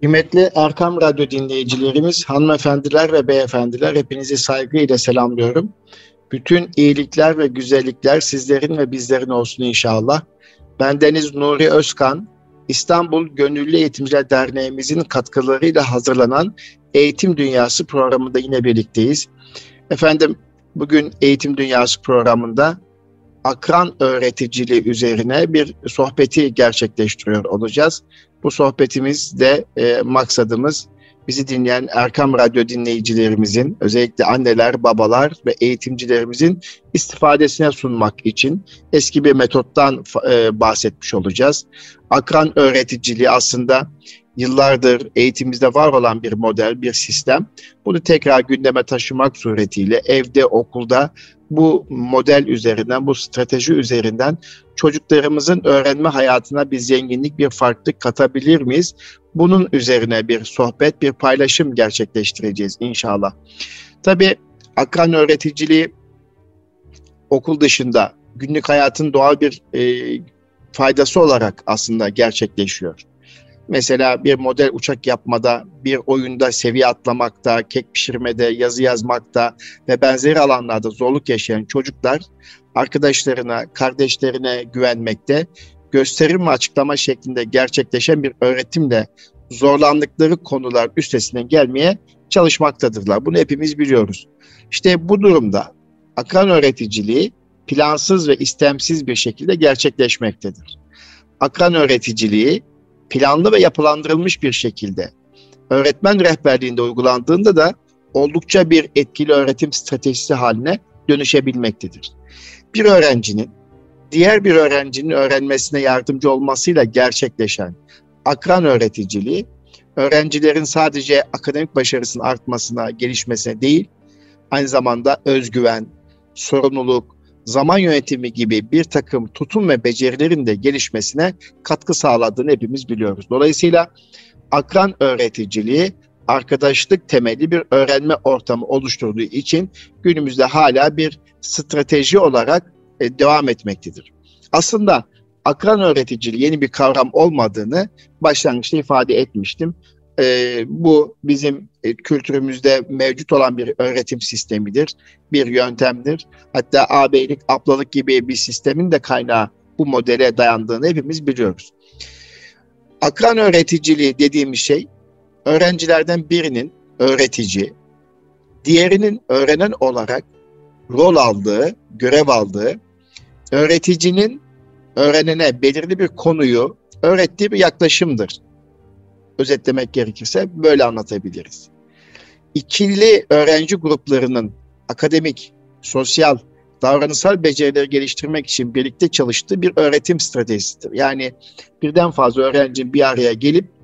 Kıymetli Erkam Radyo dinleyicilerimiz, hanımefendiler ve beyefendiler hepinizi saygıyla selamlıyorum. Bütün iyilikler ve güzellikler sizlerin ve bizlerin olsun inşallah. Ben Deniz Nuri Özkan, İstanbul Gönüllü Eğitimciler Derneğimizin katkılarıyla hazırlanan Eğitim Dünyası programında yine birlikteyiz. Efendim bugün Eğitim Dünyası programında akran öğreticiliği üzerine bir sohbeti gerçekleştiriyor olacağız. Bu sohbetimizde e, maksadımız bizi dinleyen Erkam Radyo dinleyicilerimizin, özellikle anneler, babalar ve eğitimcilerimizin istifadesine sunmak için eski bir metottan e, bahsetmiş olacağız. Akran öğreticiliği aslında yıllardır eğitimimizde var olan bir model, bir sistem. Bunu tekrar gündeme taşımak suretiyle evde, okulda bu model üzerinden, bu strateji üzerinden çocuklarımızın öğrenme hayatına bir zenginlik, bir farklılık katabilir miyiz? Bunun üzerine bir sohbet, bir paylaşım gerçekleştireceğiz inşallah. Tabii akran öğreticiliği okul dışında günlük hayatın doğal bir e, faydası olarak aslında gerçekleşiyor. Mesela bir model uçak yapmada, bir oyunda seviye atlamakta, kek pişirmede, yazı yazmakta ve benzeri alanlarda zorluk yaşayan çocuklar arkadaşlarına, kardeşlerine güvenmekte, gösterim ve açıklama şeklinde gerçekleşen bir öğretimle zorlandıkları konular üstesinden gelmeye çalışmaktadırlar. Bunu hepimiz biliyoruz. İşte bu durumda akran öğreticiliği plansız ve istemsiz bir şekilde gerçekleşmektedir. Akran öğreticiliği planlı ve yapılandırılmış bir şekilde öğretmen rehberliğinde uygulandığında da oldukça bir etkili öğretim stratejisi haline dönüşebilmektedir. Bir öğrencinin diğer bir öğrencinin öğrenmesine yardımcı olmasıyla gerçekleşen akran öğreticiliği öğrencilerin sadece akademik başarısının artmasına, gelişmesine değil, aynı zamanda özgüven, sorumluluk, zaman yönetimi gibi bir takım tutum ve becerilerin de gelişmesine katkı sağladığını hepimiz biliyoruz. Dolayısıyla akran öğreticiliği arkadaşlık temelli bir öğrenme ortamı oluşturduğu için günümüzde hala bir strateji olarak e, devam etmektedir. Aslında akran öğreticiliği yeni bir kavram olmadığını başlangıçta ifade etmiştim. E, bu bizim e, kültürümüzde mevcut olan bir öğretim sistemidir, bir yöntemdir. Hatta ağabeylik, ablalık gibi bir sistemin de kaynağı bu modele dayandığını hepimiz biliyoruz. Akran öğreticiliği dediğimiz şey, öğrencilerden birinin öğretici, diğerinin öğrenen olarak rol aldığı, görev aldığı, öğreticinin öğrenene belirli bir konuyu öğrettiği bir yaklaşımdır özetlemek gerekirse böyle anlatabiliriz. İkili öğrenci gruplarının akademik, sosyal, davranışsal becerileri geliştirmek için birlikte çalıştığı bir öğretim stratejisidir. Yani birden fazla öğrencinin bir araya gelip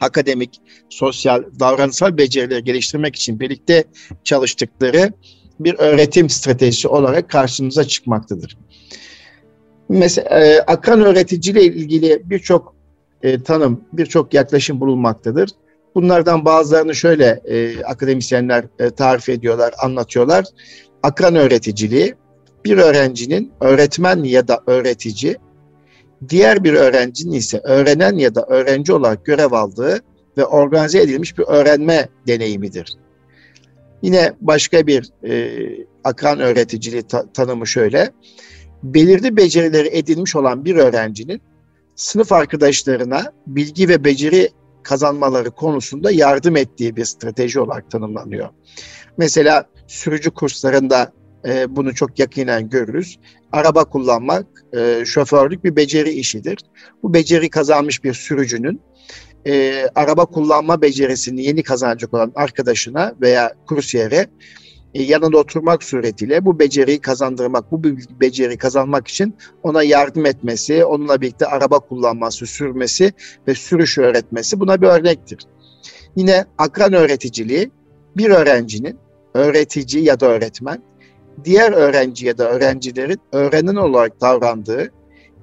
akademik, sosyal, davranışsal becerileri geliştirmek için birlikte çalıştıkları bir öğretim stratejisi olarak karşımıza çıkmaktadır. Mesela e, akran öğreticiliği ile ilgili birçok e, tanım, birçok yaklaşım bulunmaktadır. Bunlardan bazılarını şöyle e, akademisyenler e, tarif ediyorlar, anlatıyorlar. Akran öğreticiliği, bir öğrencinin öğretmen ya da öğretici, diğer bir öğrencinin ise öğrenen ya da öğrenci olarak görev aldığı ve organize edilmiş bir öğrenme deneyimidir. Yine başka bir e, akran öğreticiliği ta- tanımı şöyle. Belirli becerileri edinmiş olan bir öğrencinin sınıf arkadaşlarına bilgi ve beceri kazanmaları konusunda yardım ettiği bir strateji olarak tanımlanıyor. Mesela sürücü kurslarında e, bunu çok yakinen görürüz. Araba kullanmak, e, şoförlük bir beceri işidir. Bu beceri kazanmış bir sürücünün e, araba kullanma becerisini yeni kazanacak olan arkadaşına veya kursiyere e, yanında oturmak suretiyle bu beceriyi kazandırmak, bu beceriyi kazanmak için ona yardım etmesi, onunla birlikte araba kullanması, sürmesi ve sürüş öğretmesi buna bir örnektir. Yine akran öğreticiliği bir öğrencinin öğretici ya da öğretmen diğer öğrenci ya da öğrencilerin öğrenen olarak davrandığı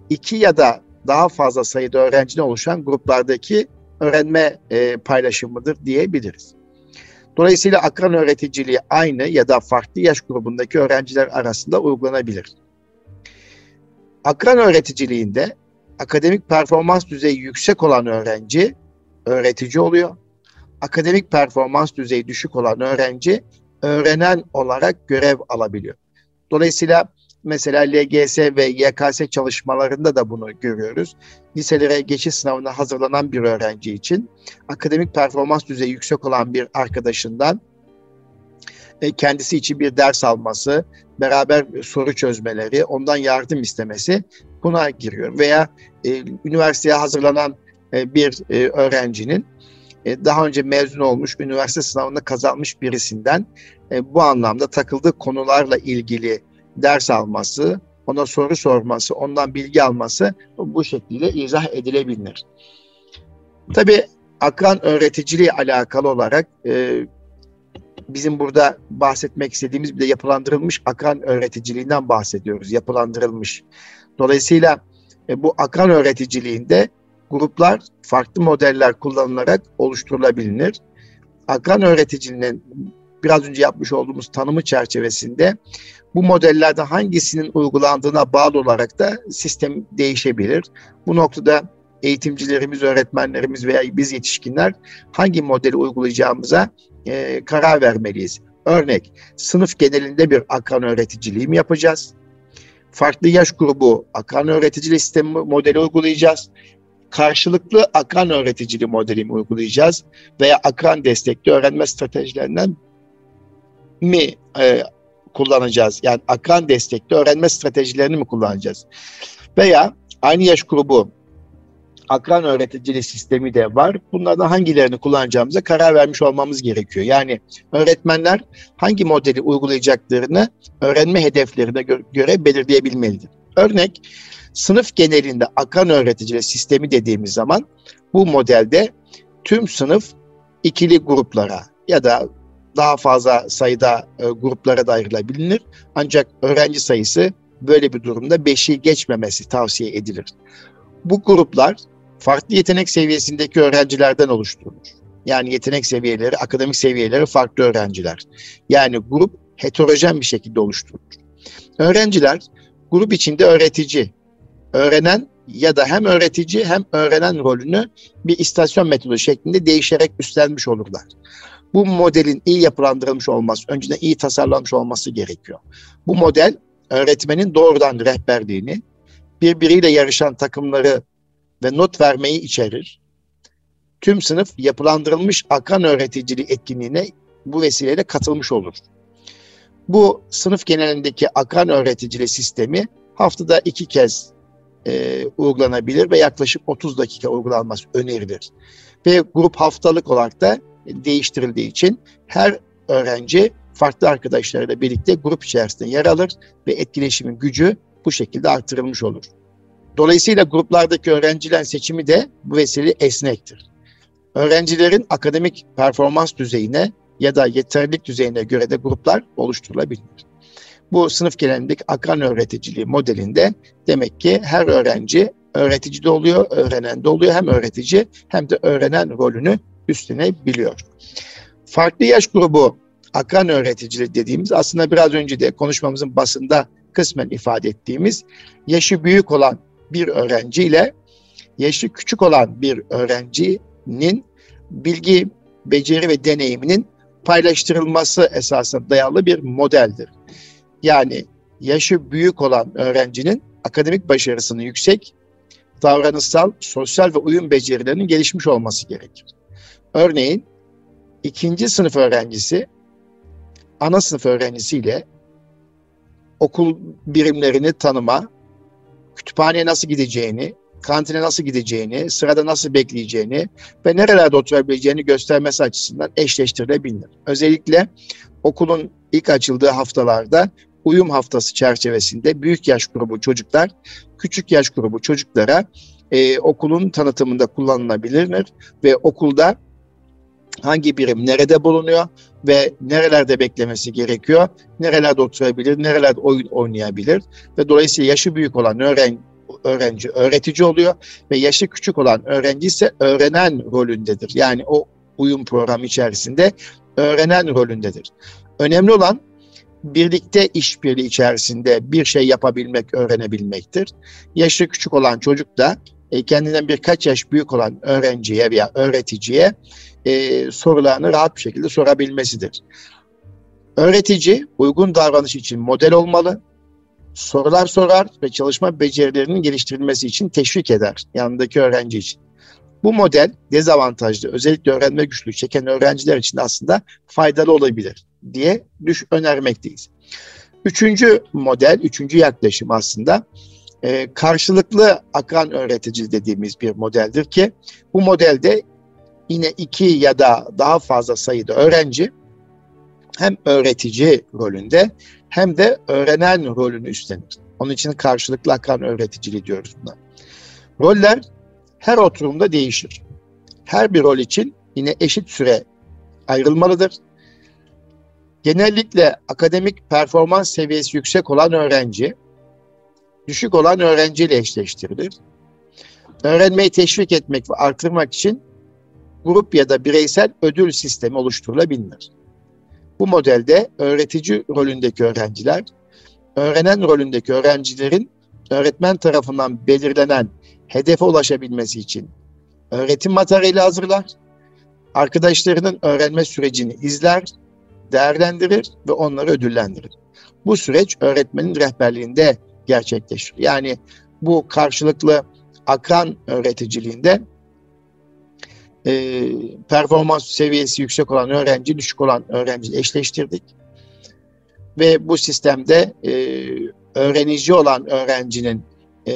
iki ya da daha fazla sayıda öğrenciden oluşan gruplardaki öğrenme e, paylaşımıdır diyebiliriz. Dolayısıyla akran öğreticiliği aynı ya da farklı yaş grubundaki öğrenciler arasında uygulanabilir. Akran öğreticiliğinde akademik performans düzeyi yüksek olan öğrenci, öğretici oluyor. Akademik performans düzeyi düşük olan öğrenci öğrenen olarak görev alabiliyor. Dolayısıyla mesela LGS ve YKS çalışmalarında da bunu görüyoruz. Liselere geçiş sınavına hazırlanan bir öğrenci için akademik performans düzeyi yüksek olan bir arkadaşından e, kendisi için bir ders alması, beraber soru çözmeleri, ondan yardım istemesi buna giriyor. Veya e, üniversiteye hazırlanan e, bir öğrencinin daha önce mezun olmuş, üniversite sınavında kazanmış birisinden e, bu anlamda takıldığı konularla ilgili ders alması, ona soru sorması, ondan bilgi alması bu şekilde izah edilebilir. Tabii akran öğreticiliği alakalı olarak e, bizim burada bahsetmek istediğimiz bir de yapılandırılmış akran öğreticiliğinden bahsediyoruz. Yapılandırılmış. Dolayısıyla e, bu akran öğreticiliğinde gruplar farklı modeller kullanılarak oluşturulabilir. Akran öğreticiliğinin biraz önce yapmış olduğumuz tanımı çerçevesinde bu modellerde hangisinin uygulandığına bağlı olarak da sistem değişebilir. Bu noktada eğitimcilerimiz, öğretmenlerimiz veya biz yetişkinler hangi modeli uygulayacağımıza e, karar vermeliyiz. Örnek, sınıf genelinde bir akran öğreticiliği mi yapacağız? Farklı yaş grubu akran öğreticiliği sistemi modeli uygulayacağız. Karşılıklı akran öğreticiliği modeli mi uygulayacağız? Veya akran destekli öğrenme stratejilerinden mi e, kullanacağız? Yani akran destekli öğrenme stratejilerini mi kullanacağız? Veya aynı yaş grubu akran öğreticili sistemi de var. Bunlardan hangilerini kullanacağımıza karar vermiş olmamız gerekiyor. Yani öğretmenler hangi modeli uygulayacaklarını öğrenme hedeflerine gö- göre belirleyebilmelidir. Örnek, sınıf genelinde akran öğreticili sistemi dediğimiz zaman bu modelde tüm sınıf ikili gruplara ya da daha fazla sayıda e, gruplara da ayrılabilir. Ancak öğrenci sayısı böyle bir durumda 5'i geçmemesi tavsiye edilir. Bu gruplar farklı yetenek seviyesindeki öğrencilerden oluşturulur. Yani yetenek seviyeleri, akademik seviyeleri farklı öğrenciler. Yani grup heterojen bir şekilde oluşturulur. Öğrenciler grup içinde öğretici, öğrenen ya da hem öğretici hem öğrenen rolünü bir istasyon metodu şeklinde değişerek üstlenmiş olurlar. Bu modelin iyi yapılandırılmış olması, önceden iyi tasarlanmış olması gerekiyor. Bu model öğretmenin doğrudan rehberliğini, birbiriyle yarışan takımları ve not vermeyi içerir. Tüm sınıf yapılandırılmış akran öğreticiliği etkinliğine bu vesileyle katılmış olur. Bu sınıf genelindeki akran öğreticiliği sistemi haftada iki kez e, uygulanabilir ve yaklaşık 30 dakika uygulanması önerilir. Ve grup haftalık olarak da değiştirildiği için her öğrenci farklı arkadaşlarıyla birlikte grup içerisinde yer alır ve etkileşimin gücü bu şekilde artırılmış olur. Dolayısıyla gruplardaki öğrencilerin seçimi de bu vesile esnektir. Öğrencilerin akademik performans düzeyine ya da yeterlilik düzeyine göre de gruplar oluşturulabilir. Bu sınıf genelindeki akran öğreticiliği modelinde demek ki her öğrenci öğretici de oluyor, öğrenen de oluyor. Hem öğretici hem de öğrenen rolünü üstlenebiliyor. Farklı yaş grubu akran öğreticiliği dediğimiz aslında biraz önce de konuşmamızın basında kısmen ifade ettiğimiz yaşı büyük olan bir öğrenci ile yaşı küçük olan bir öğrencinin bilgi, beceri ve deneyiminin paylaştırılması esasına dayalı bir modeldir. Yani yaşı büyük olan öğrencinin akademik başarısının yüksek, davranışsal, sosyal ve uyum becerilerinin gelişmiş olması gerekir. Örneğin ikinci sınıf öğrencisi ana sınıf öğrencisiyle okul birimlerini tanıma, kütüphaneye nasıl gideceğini, kantine nasıl gideceğini, sırada nasıl bekleyeceğini ve nerelerde oturabileceğini göstermesi açısından eşleştirilebilir. Özellikle okulun ilk açıldığı haftalarda uyum haftası çerçevesinde büyük yaş grubu çocuklar, küçük yaş grubu çocuklara e, okulun tanıtımında kullanılabilir ve okulda hangi birim nerede bulunuyor ve nerelerde beklemesi gerekiyor, nerelerde oturabilir, nerelerde oyun oynayabilir ve dolayısıyla yaşı büyük olan öğren, öğrenci öğretici oluyor ve yaşı küçük olan öğrenci ise öğrenen rolündedir. Yani o uyum programı içerisinde öğrenen rolündedir. Önemli olan birlikte işbirliği içerisinde bir şey yapabilmek, öğrenebilmektir. Yaşı küçük olan çocuk da e, kendinden birkaç yaş büyük olan öğrenciye veya öğreticiye e, sorularını rahat bir şekilde sorabilmesidir. Öğretici uygun davranış için model olmalı, sorular sorar ve çalışma becerilerinin geliştirilmesi için teşvik eder yanındaki öğrenci için. Bu model dezavantajlı, özellikle öğrenme güçlüğü çeken öğrenciler için aslında faydalı olabilir diye düş önermekteyiz. Üçüncü model, üçüncü yaklaşım aslında e, karşılıklı akran öğretici dediğimiz bir modeldir ki bu modelde yine iki ya da daha fazla sayıda öğrenci hem öğretici rolünde hem de öğrenen rolünü üstlenir. Onun için karşılıklı akran öğreticiliği diyoruz buna. Roller her oturumda değişir. Her bir rol için yine eşit süre ayrılmalıdır. Genellikle akademik performans seviyesi yüksek olan öğrenci, düşük olan öğrenciyle eşleştirilir. Öğrenmeyi teşvik etmek ve artırmak için grup ya da bireysel ödül sistemi oluşturulabilir. Bu modelde öğretici rolündeki öğrenciler, öğrenen rolündeki öğrencilerin öğretmen tarafından belirlenen hedefe ulaşabilmesi için öğretim materyali hazırlar, arkadaşlarının öğrenme sürecini izler, değerlendirir ve onları ödüllendirir. Bu süreç öğretmenin rehberliğinde gerçekleşir. Yani bu karşılıklı akran öğreticiliğinde e, performans seviyesi yüksek olan öğrenci, düşük olan öğrenci eşleştirdik. Ve bu sistemde e, öğrenici olan öğrencinin e,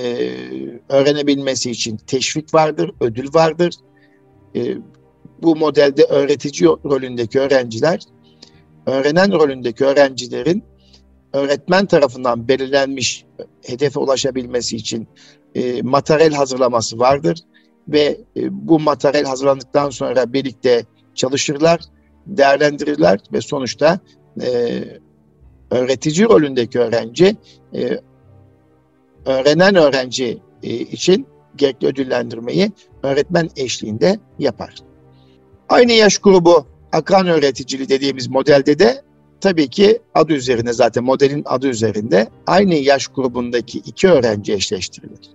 öğrenebilmesi için teşvik vardır, ödül vardır. E, bu modelde öğretici rolündeki öğrenciler, öğrenen rolündeki öğrencilerin öğretmen tarafından belirlenmiş hedefe ulaşabilmesi için e, materyal hazırlaması vardır ve e, bu materyal hazırlandıktan sonra birlikte çalışırlar, değerlendirirler ve sonuçta e, öğretici rolündeki öğrenci e, öğrenen öğrenci e, için gerekli ödüllendirmeyi öğretmen eşliğinde yapar. Aynı yaş grubu akran öğreticiliği dediğimiz modelde de tabii ki adı üzerinde zaten modelin adı üzerinde aynı yaş grubundaki iki öğrenci eşleştirilir.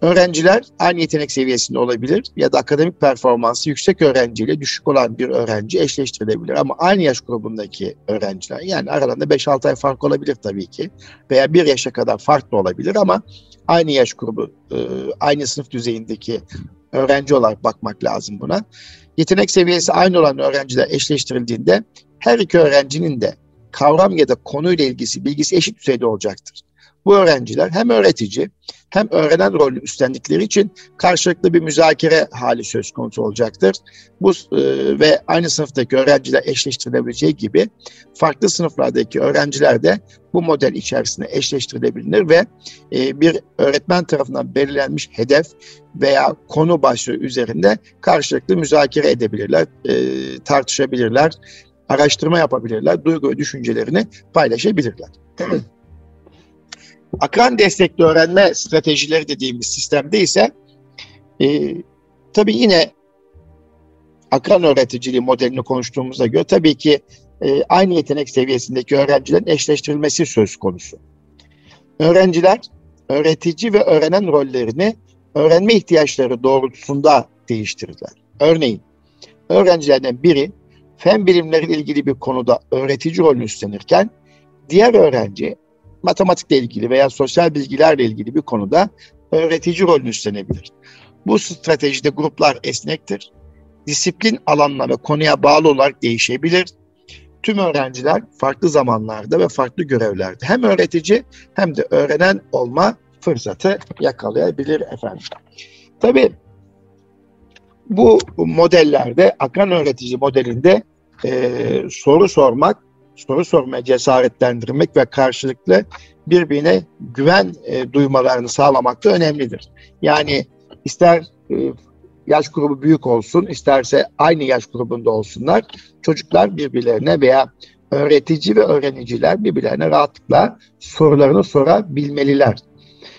Öğrenciler aynı yetenek seviyesinde olabilir ya da akademik performansı yüksek öğrenciyle düşük olan bir öğrenci eşleştirilebilir. Ama aynı yaş grubundaki öğrenciler yani aralarında 5-6 ay fark olabilir tabii ki veya bir yaşa kadar farklı olabilir ama aynı yaş grubu, e, aynı sınıf düzeyindeki öğrenci olarak bakmak lazım buna. Yetenek seviyesi aynı olan öğrenciler eşleştirildiğinde her iki öğrencinin de kavram ya da konuyla ilgisi bilgisi eşit düzeyde olacaktır. Bu öğrenciler hem öğretici hem öğrenen rolü üstlendikleri için karşılıklı bir müzakere hali söz konusu olacaktır. Bu e, ve aynı sınıftaki öğrenciler eşleştirilebileceği gibi farklı sınıflardaki öğrenciler de bu model içerisinde eşleştirilebilir ve e, bir öğretmen tarafından belirlenmiş hedef veya konu başlığı üzerinde karşılıklı müzakere edebilirler, e, tartışabilirler, araştırma yapabilirler, duygu ve düşüncelerini paylaşabilirler. Akran destekli öğrenme stratejileri dediğimiz sistemde ise e, tabii yine akran öğreticiliği modelini konuştuğumuzda göre tabii ki e, aynı yetenek seviyesindeki öğrencilerin eşleştirilmesi söz konusu. Öğrenciler öğretici ve öğrenen rollerini öğrenme ihtiyaçları doğrultusunda değiştirirler. Örneğin öğrencilerden biri fen bilimleri ilgili bir konuda öğretici rolünü üstlenirken diğer öğrenci matematikle ilgili veya sosyal bilgilerle ilgili bir konuda öğretici rolünü üstlenebilir. Bu stratejide gruplar esnektir. Disiplin alanına ve konuya bağlı olarak değişebilir. Tüm öğrenciler farklı zamanlarda ve farklı görevlerde hem öğretici hem de öğrenen olma fırsatı yakalayabilir efendim. Tabii bu modellerde akran öğretici modelinde e, soru sormak soru sormaya cesaretlendirmek ve karşılıklı birbirine güven e, duymalarını sağlamak da önemlidir. Yani ister e, yaş grubu büyük olsun, isterse aynı yaş grubunda olsunlar, çocuklar birbirlerine veya öğretici ve öğreniciler birbirlerine rahatlıkla sorularını sorabilmeliler.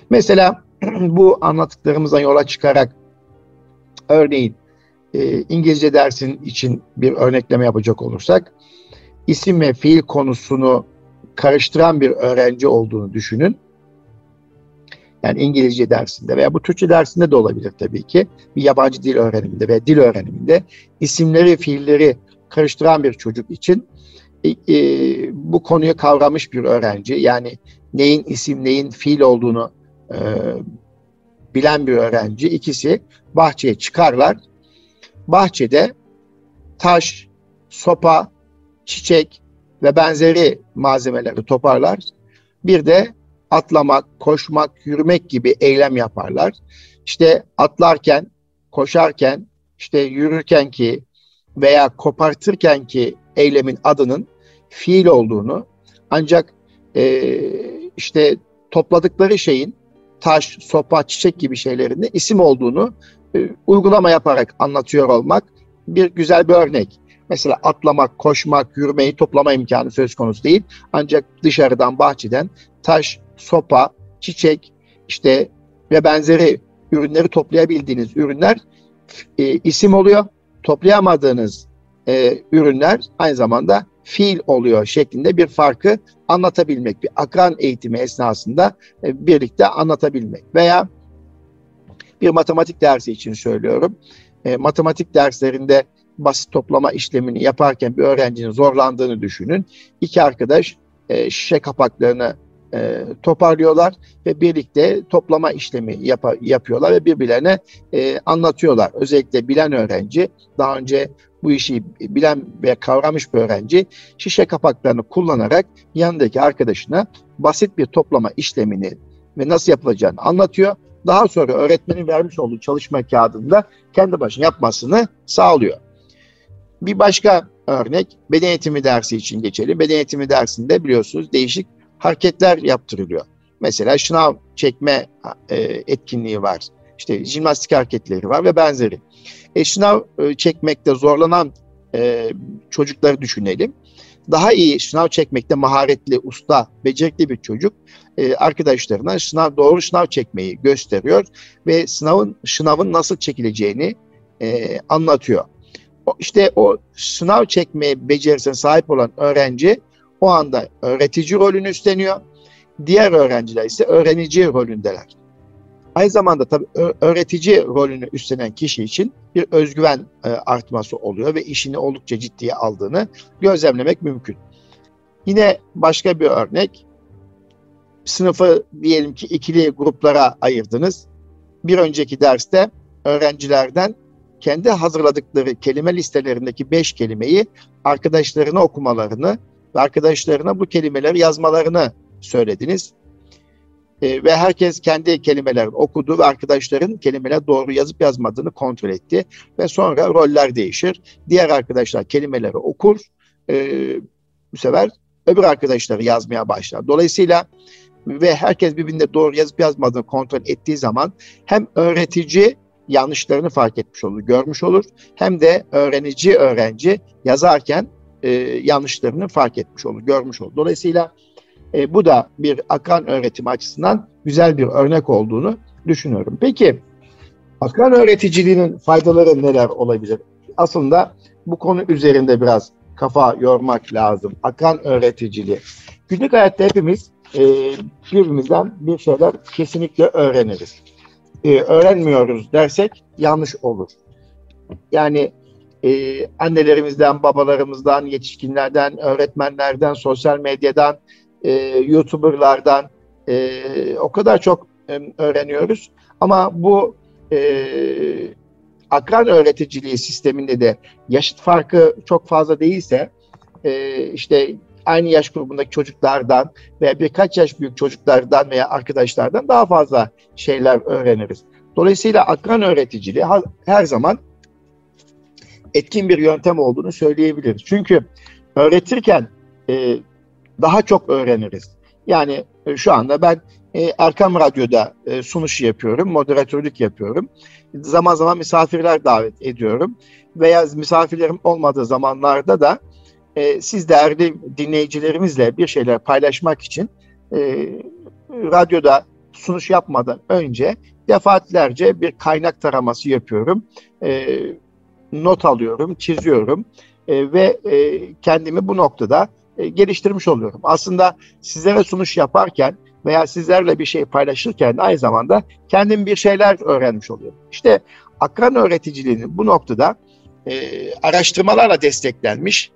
Mesela bu anlattıklarımızdan yola çıkarak örneğin e, İngilizce dersin için bir örnekleme yapacak olursak isim ve fiil konusunu karıştıran bir öğrenci olduğunu düşünün. Yani İngilizce dersinde veya bu Türkçe dersinde de olabilir tabii ki. Bir yabancı dil öğreniminde ve dil öğreniminde isimleri, fiilleri karıştıran bir çocuk için e, e, bu konuyu kavramış bir öğrenci. Yani neyin isim, neyin fiil olduğunu e, bilen bir öğrenci. ikisi bahçeye çıkarlar. Bahçede taş, sopa, çiçek ve benzeri malzemeleri toparlar. Bir de atlamak, koşmak, yürümek gibi eylem yaparlar. İşte atlarken, koşarken, işte yürürken ki veya kopartırken ki eylemin adının fiil olduğunu ancak e, işte topladıkları şeyin taş, sopa, çiçek gibi şeylerin de isim olduğunu e, uygulama yaparak anlatıyor olmak bir güzel bir örnek. Mesela atlamak, koşmak, yürümeyi toplama imkanı söz konusu değil. Ancak dışarıdan, bahçeden taş, sopa, çiçek işte ve benzeri ürünleri toplayabildiğiniz ürünler e, isim oluyor. Toplayamadığınız e, ürünler aynı zamanda fiil oluyor şeklinde bir farkı anlatabilmek. Bir akran eğitimi esnasında e, birlikte anlatabilmek. Veya bir matematik dersi için söylüyorum. E, matematik derslerinde basit toplama işlemini yaparken bir öğrencinin zorlandığını düşünün. İki arkadaş e, şişe kapaklarını e, toparlıyorlar ve birlikte toplama işlemi yap yapıyorlar ve birbirlerine e, anlatıyorlar. Özellikle bilen öğrenci, daha önce bu işi bilen ve kavramış bir öğrenci şişe kapaklarını kullanarak yanındaki arkadaşına basit bir toplama işlemini ve nasıl yapılacağını anlatıyor. Daha sonra öğretmenin vermiş olduğu çalışma kağıdında kendi başına yapmasını sağlıyor. Bir başka örnek beden eğitimi dersi için geçelim. Beden eğitimi dersinde biliyorsunuz değişik hareketler yaptırılıyor. Mesela şınav çekme e, etkinliği var. İşte jimnastik hareketleri var ve benzeri. E, şınav e, çekmekte zorlanan e, çocukları düşünelim. Daha iyi şınav çekmekte maharetli, usta, becerikli bir çocuk e, arkadaşlarına şınav, doğru şınav çekmeyi gösteriyor ve sınavın şınavın nasıl çekileceğini anlatıyor. İşte o sınav çekmeye becerisine sahip olan öğrenci o anda öğretici rolünü üstleniyor. Diğer öğrenciler ise öğrenici rolündeler. Aynı zamanda tabii öğretici rolünü üstlenen kişi için bir özgüven e, artması oluyor ve işini oldukça ciddiye aldığını gözlemlemek mümkün. Yine başka bir örnek. Sınıfı diyelim ki ikili gruplara ayırdınız. Bir önceki derste öğrencilerden kendi hazırladıkları kelime listelerindeki beş kelimeyi arkadaşlarına okumalarını ve arkadaşlarına bu kelimeleri yazmalarını söylediniz. E, ve herkes kendi kelimelerini okudu ve arkadaşların kelimeler doğru yazıp yazmadığını kontrol etti. Ve sonra roller değişir. Diğer arkadaşlar kelimeleri okur. E, bu sefer öbür arkadaşları yazmaya başlar. Dolayısıyla ve herkes birbirinde doğru yazıp yazmadığını kontrol ettiği zaman hem öğretici yanlışlarını fark etmiş olur, görmüş olur. Hem de öğrenici öğrenci yazarken e, yanlışlarını fark etmiş olur, görmüş olur. Dolayısıyla e, bu da bir akran öğretim açısından güzel bir örnek olduğunu düşünüyorum. Peki akran öğreticiliğinin faydaları neler olabilir? Aslında bu konu üzerinde biraz kafa yormak lazım. Akran öğreticiliği. Günlük hayatta hepimiz e, birbirimizden bir şeyler kesinlikle öğreniriz. E, öğrenmiyoruz dersek yanlış olur. Yani e, annelerimizden, babalarımızdan, yetişkinlerden, öğretmenlerden, sosyal medyadan, e, YouTuber'lardan e, o kadar çok e, öğreniyoruz. Ama bu e, akran öğreticiliği sisteminde de yaşıt farkı çok fazla değilse e, işte aynı yaş grubundaki çocuklardan veya birkaç yaş büyük çocuklardan veya arkadaşlardan daha fazla şeyler öğreniriz. Dolayısıyla akran öğreticiliği her zaman etkin bir yöntem olduğunu söyleyebiliriz. Çünkü öğretirken e, daha çok öğreniriz. Yani e, şu anda ben e, Erkam Radyo'da e, sunuş yapıyorum, moderatörlük yapıyorum. Zaman zaman misafirler davet ediyorum. Veya misafirlerim olmadığı zamanlarda da e, siz değerli dinleyicilerimizle bir şeyler paylaşmak için e, radyoda sunuş yapmadan önce defaatlerce bir kaynak taraması yapıyorum. E, not alıyorum, çiziyorum e, ve e, kendimi bu noktada e, geliştirmiş oluyorum. Aslında sizlere sunuş yaparken veya sizlerle bir şey paylaşırken aynı zamanda kendim bir şeyler öğrenmiş oluyorum. İşte akran öğreticiliğinin bu noktada e, araştırmalarla desteklenmiş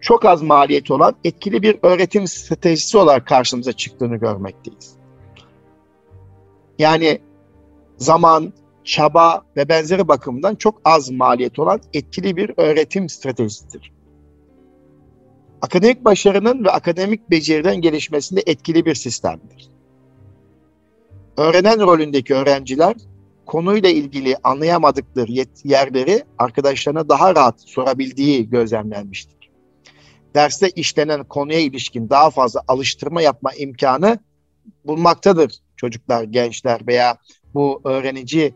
çok az maliyeti olan etkili bir öğretim stratejisi olarak karşımıza çıktığını görmekteyiz. Yani zaman, çaba ve benzeri bakımdan çok az maliyet olan etkili bir öğretim stratejisidir. Akademik başarının ve akademik becerilerin gelişmesinde etkili bir sistemdir. Öğrenen rolündeki öğrenciler konuyla ilgili anlayamadıkları yerleri arkadaşlarına daha rahat sorabildiği gözlemlenmiştir. Derste işlenen konuya ilişkin daha fazla alıştırma yapma imkanı bulmaktadır çocuklar, gençler veya bu öğrenici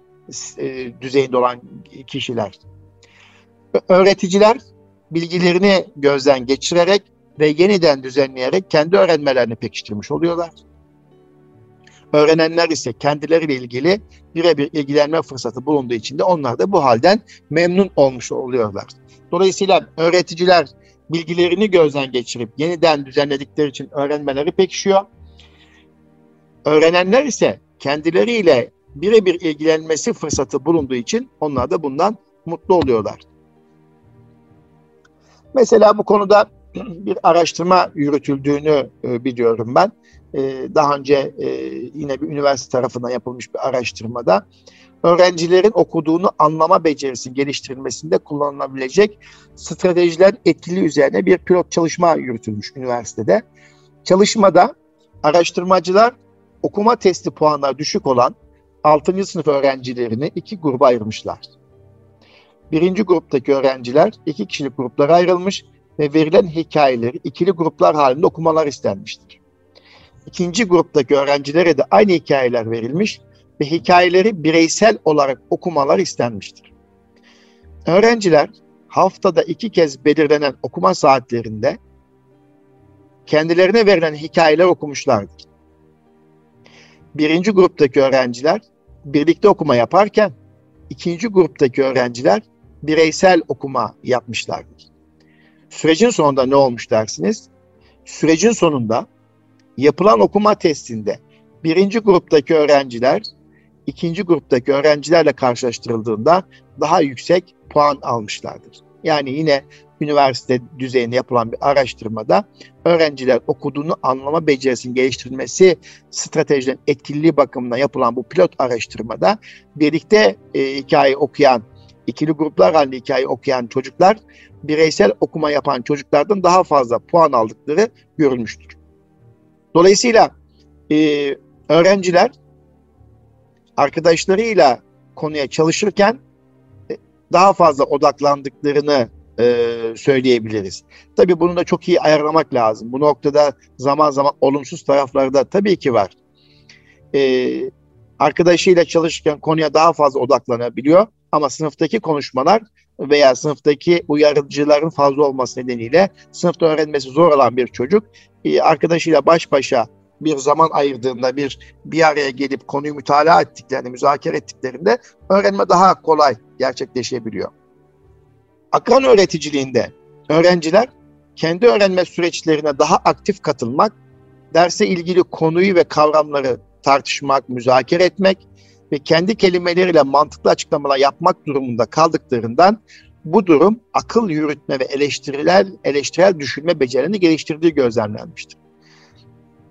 e, düzeyinde olan kişiler. Öğreticiler bilgilerini gözden geçirerek ve yeniden düzenleyerek kendi öğrenmelerini pekiştirmiş oluyorlar. Öğrenenler ise kendileriyle ilgili birebir ilgilenme fırsatı bulunduğu için de onlar da bu halden memnun olmuş oluyorlar. Dolayısıyla öğreticiler bilgilerini gözden geçirip yeniden düzenledikleri için öğrenmeleri pekişiyor. Öğrenenler ise kendileriyle birebir ilgilenmesi fırsatı bulunduğu için onlar da bundan mutlu oluyorlar. Mesela bu konuda bir araştırma yürütüldüğünü e, biliyorum ben. E, daha önce e, yine bir üniversite tarafından yapılmış bir araştırmada öğrencilerin okuduğunu anlama becerisinin geliştirilmesinde kullanılabilecek stratejiler etkili üzerine bir pilot çalışma yürütülmüş üniversitede. Çalışmada araştırmacılar okuma testi puanları düşük olan 6. sınıf öğrencilerini iki gruba ayırmışlar. Birinci gruptaki öğrenciler iki kişilik gruplara ayrılmış ve verilen hikayeleri ikili gruplar halinde okumalar istenmiştir. İkinci gruptaki öğrencilere de aynı hikayeler verilmiş ve hikayeleri bireysel olarak okumalar istenmiştir. Öğrenciler haftada iki kez belirlenen okuma saatlerinde kendilerine verilen hikayeler okumuşlardır. Birinci gruptaki öğrenciler birlikte okuma yaparken ikinci gruptaki öğrenciler bireysel okuma yapmışlardır. Sürecin sonunda ne olmuş dersiniz? Sürecin sonunda yapılan okuma testinde birinci gruptaki öğrenciler ikinci gruptaki öğrencilerle karşılaştırıldığında daha yüksek puan almışlardır. Yani yine üniversite düzeyinde yapılan bir araştırmada öğrenciler okuduğunu anlama becerisinin geliştirilmesi stratejilerin etkililiği bakımından yapılan bu pilot araştırmada birlikte e, hikaye okuyan, ikili gruplar halinde hikaye okuyan çocuklar bireysel okuma yapan çocuklardan daha fazla puan aldıkları görülmüştür. Dolayısıyla e, öğrenciler arkadaşlarıyla konuya çalışırken e, daha fazla odaklandıklarını e, söyleyebiliriz. Tabii bunu da çok iyi ayarlamak lazım. Bu noktada zaman zaman olumsuz tarafları da tabii ki var. E, arkadaşıyla çalışırken konuya daha fazla odaklanabiliyor ama sınıftaki konuşmalar veya sınıftaki uyarıcıların fazla olması nedeniyle sınıfta öğrenmesi zor olan bir çocuk e, arkadaşıyla baş başa bir zaman ayırdığında bir bir araya gelip konuyu mütalaa ettiklerinde, müzakere ettiklerinde öğrenme daha kolay gerçekleşebiliyor. Akran öğreticiliğinde öğrenciler kendi öğrenme süreçlerine daha aktif katılmak, derse ilgili konuyu ve kavramları tartışmak, müzakere etmek ve kendi kelimeleriyle mantıklı açıklamalar yapmak durumunda kaldıklarından bu durum akıl yürütme ve eleştiriler, eleştirel düşünme becerilerini geliştirdiği gözlemlenmiştir.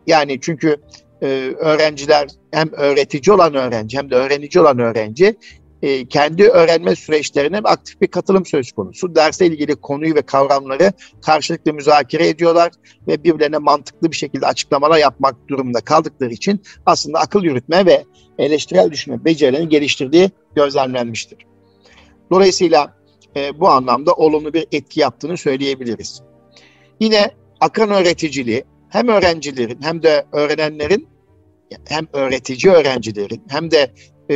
Yani çünkü e, öğrenciler hem öğretici olan öğrenci hem de öğrenici olan öğrenci e, kendi öğrenme süreçlerine aktif bir katılım söz konusu. Derse ilgili konuyu ve kavramları karşılıklı müzakere ediyorlar ve birbirlerine mantıklı bir şekilde açıklamalar yapmak durumunda kaldıkları için aslında akıl yürütme ve eleştirel düşünme becerilerini geliştirdiği gözlemlenmiştir. Dolayısıyla e, bu anlamda olumlu bir etki yaptığını söyleyebiliriz. Yine akran öğreticiliği hem öğrencilerin hem de öğrenenlerin hem öğretici öğrencilerin hem de e,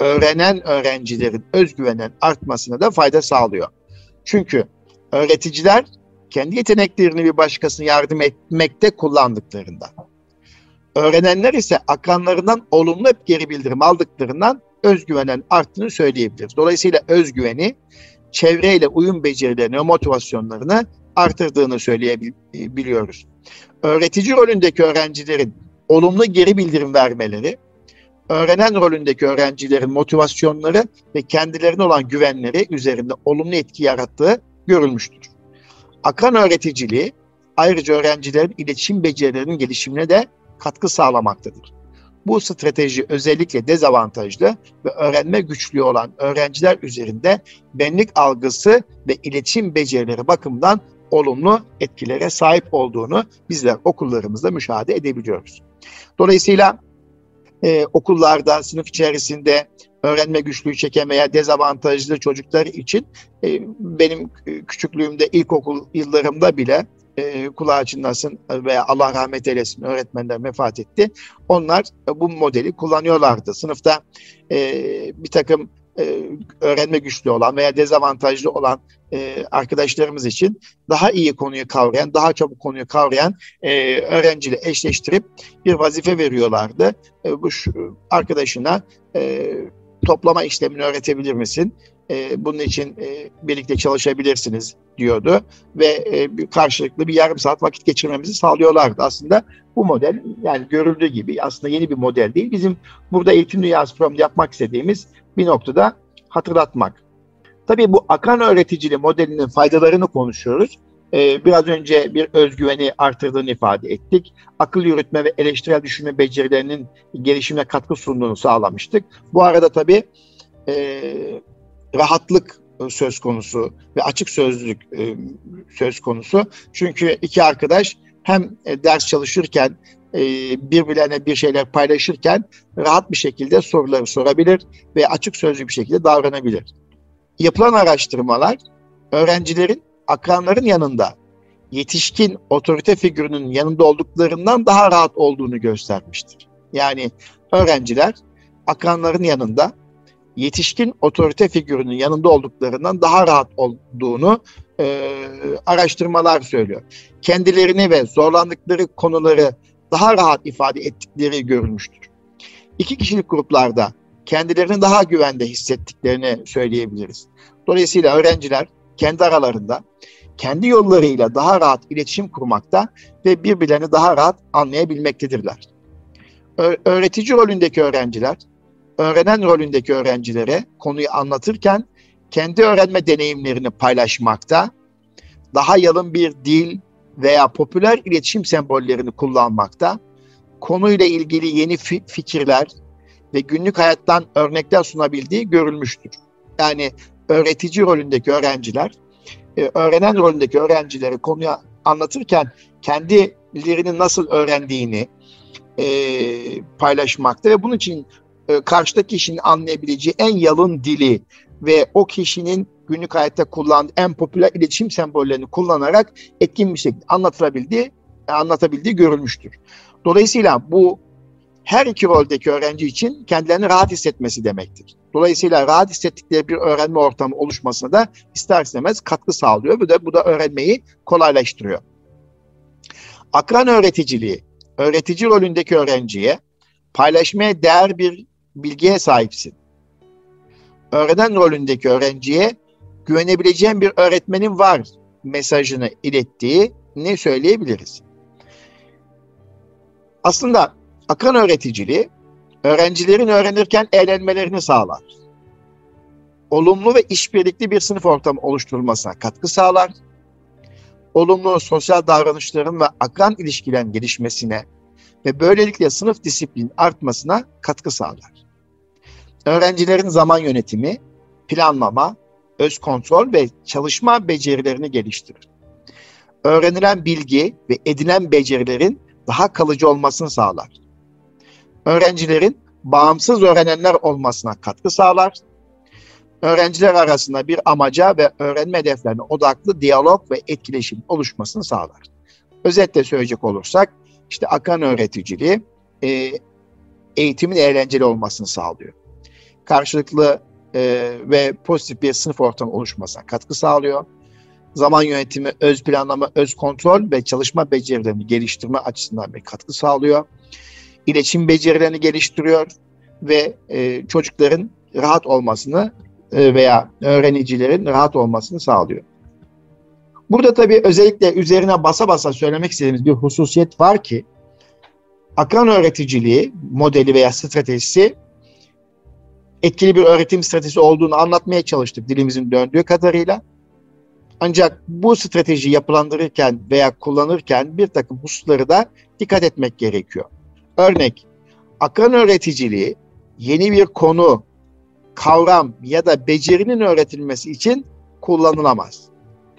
öğrenen öğrencilerin özgüvenin artmasına da fayda sağlıyor. Çünkü öğreticiler kendi yeteneklerini bir başkasına yardım etmekte kullandıklarında, öğrenenler ise akranlarından olumlu hep geri bildirim aldıklarından özgüvenen arttığını söyleyebiliriz. Dolayısıyla özgüveni çevreyle uyum becerilerini motivasyonlarını artırdığını söyleyebiliyoruz. Öğretici rolündeki öğrencilerin olumlu geri bildirim vermeleri, öğrenen rolündeki öğrencilerin motivasyonları ve kendilerine olan güvenleri üzerinde olumlu etki yarattığı görülmüştür. Akran öğreticiliği ayrıca öğrencilerin iletişim becerilerinin gelişimine de katkı sağlamaktadır. Bu strateji özellikle dezavantajlı ve öğrenme güçlüğü olan öğrenciler üzerinde benlik algısı ve iletişim becerileri bakımından olumlu etkilere sahip olduğunu bizler okullarımızda müşahede edebiliyoruz. Dolayısıyla e, okullarda, sınıf içerisinde öğrenme güçlüğü çeken veya dezavantajlı çocuklar için e, benim küçüklüğümde ilkokul yıllarımda bile e, kulağı çınlasın veya Allah rahmet eylesin öğretmenler vefat etti. Onlar e, bu modeli kullanıyorlardı. Sınıfta e, bir takım e, öğrenme güçlüğü olan veya dezavantajlı olan e, arkadaşlarımız için daha iyi konuyu kavrayan, daha çabuk konuyu kavrayan e, öğrenciyle eşleştirip bir vazife veriyorlardı. E, bu arkadaşına toplama işlemini öğretebilir misin? Bunun için birlikte çalışabilirsiniz diyordu ve karşılıklı bir yarım saat vakit geçirmemizi sağlıyorlardı. Aslında bu model yani görüldüğü gibi aslında yeni bir model değil. Bizim burada eğitim dünyası programı yapmak istediğimiz bir noktada hatırlatmak. Tabii bu akan öğreticili modelinin faydalarını konuşuyoruz. Ee, biraz önce bir özgüveni artırdığını ifade ettik. Akıl yürütme ve eleştirel düşünme becerilerinin gelişimine katkı sunduğunu sağlamıştık. Bu arada tabii e, rahatlık söz konusu ve açık sözlülük e, söz konusu. Çünkü iki arkadaş hem e, ders çalışırken e, birbirlerine bir şeyler paylaşırken rahat bir şekilde soruları sorabilir ve açık sözlü bir şekilde davranabilir. Yapılan araştırmalar öğrencilerin akranların yanında yetişkin otorite figürünün yanında olduklarından daha rahat olduğunu göstermiştir. Yani öğrenciler akranların yanında yetişkin otorite figürünün yanında olduklarından daha rahat olduğunu e, araştırmalar söylüyor. Kendilerini ve zorlandıkları konuları daha rahat ifade ettikleri görülmüştür. İki kişilik gruplarda kendilerini daha güvende hissettiklerini söyleyebiliriz. Dolayısıyla öğrenciler kendi aralarında kendi yollarıyla daha rahat iletişim kurmakta ve birbirlerini daha rahat anlayabilmektedirler. Öğretici rolündeki öğrenciler, öğrenen rolündeki öğrencilere konuyu anlatırken kendi öğrenme deneyimlerini paylaşmakta, daha yalın bir dil veya popüler iletişim sembollerini kullanmakta, konuyla ilgili yeni fikirler ve günlük hayattan örnekler sunabildiği görülmüştür. Yani öğretici rolündeki öğrenciler, e, öğrenen rolündeki öğrencileri konuyu anlatırken kendilerini nasıl öğrendiğini e, paylaşmakta ve bunun için e, karşıdaki kişinin anlayabileceği en yalın dili ve o kişinin günlük hayatta kullandığı en popüler iletişim sembollerini kullanarak etkin bir şekilde anlatılabildiği, anlatabildiği görülmüştür. Dolayısıyla bu her iki roldeki öğrenci için kendilerini rahat hissetmesi demektir. Dolayısıyla rahat hissettikleri bir öğrenme ortamı oluşmasına da ister istemez katkı sağlıyor. Bu da, bu da öğrenmeyi kolaylaştırıyor. Akran öğreticiliği, öğretici rolündeki öğrenciye paylaşmaya değer bir bilgiye sahipsin. Öğrenen rolündeki öğrenciye güvenebileceğin bir öğretmenin var mesajını ilettiği ne söyleyebiliriz? Aslında akran öğreticiliği öğrencilerin öğrenirken eğlenmelerini sağlar. Olumlu ve işbirlikli bir sınıf ortamı oluşturulmasına katkı sağlar. Olumlu sosyal davranışların ve akran ilişkilerin gelişmesine ve böylelikle sınıf disiplin artmasına katkı sağlar. Öğrencilerin zaman yönetimi, planlama, öz kontrol ve çalışma becerilerini geliştirir. Öğrenilen bilgi ve edinen becerilerin daha kalıcı olmasını sağlar. Öğrencilerin bağımsız öğrenenler olmasına katkı sağlar. Öğrenciler arasında bir amaca ve öğrenme hedeflerine odaklı diyalog ve etkileşim oluşmasını sağlar. Özetle söyleyecek olursak, işte akan öğreticiliği eğitimin eğlenceli olmasını sağlıyor. Karşılıklı e, ve pozitif bir sınıf ortamı oluşmasına katkı sağlıyor. Zaman yönetimi, öz planlama, öz kontrol ve çalışma becerilerini geliştirme açısından bir katkı sağlıyor. İletişim becerilerini geliştiriyor ve e, çocukların rahat olmasını e, veya öğrenicilerin rahat olmasını sağlıyor. Burada tabii özellikle üzerine basa basa söylemek istediğimiz bir hususiyet var ki akran öğreticiliği modeli veya stratejisi etkili bir öğretim stratejisi olduğunu anlatmaya çalıştık dilimizin döndüğü kadarıyla. Ancak bu strateji yapılandırırken veya kullanırken bir takım hususları da dikkat etmek gerekiyor. Örnek, akran öğreticiliği yeni bir konu, kavram ya da becerinin öğretilmesi için kullanılamaz.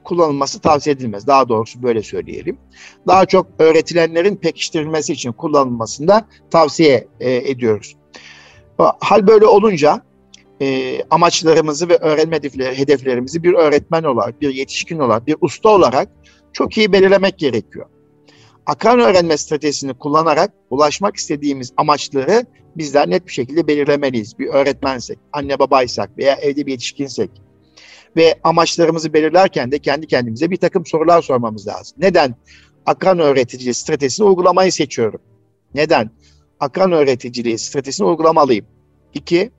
Kullanılması tavsiye edilmez. Daha doğrusu böyle söyleyelim. Daha çok öğretilenlerin pekiştirilmesi için kullanılmasında tavsiye e, ediyoruz. Hal böyle olunca e, amaçlarımızı ve öğrenme hedefleri, hedeflerimizi bir öğretmen olarak, bir yetişkin olarak, bir usta olarak çok iyi belirlemek gerekiyor. Akran öğrenme stratejisini kullanarak ulaşmak istediğimiz amaçları bizler net bir şekilde belirlemeliyiz. Bir öğretmensek, anne babaysak veya evde bir yetişkinsek ve amaçlarımızı belirlerken de kendi kendimize bir takım sorular sormamız lazım. Neden akran öğretici stratejisini uygulamayı seçiyorum? Neden akran öğreticiliği stratejisini uygulamalıyım? İki,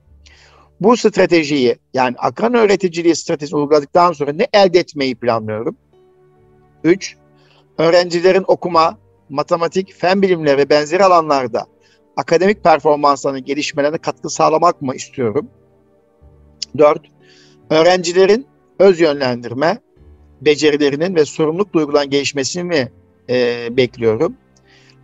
bu stratejiyi yani akran öğreticiliği stratejisini uyguladıktan sonra ne elde etmeyi planlıyorum? Üç, öğrencilerin okuma, matematik, fen bilimleri ve benzeri alanlarda akademik performanslarının gelişmelerine katkı sağlamak mı istiyorum? Dört, öğrencilerin öz yönlendirme, becerilerinin ve sorumluluk duygulan gelişmesini mi e, bekliyorum?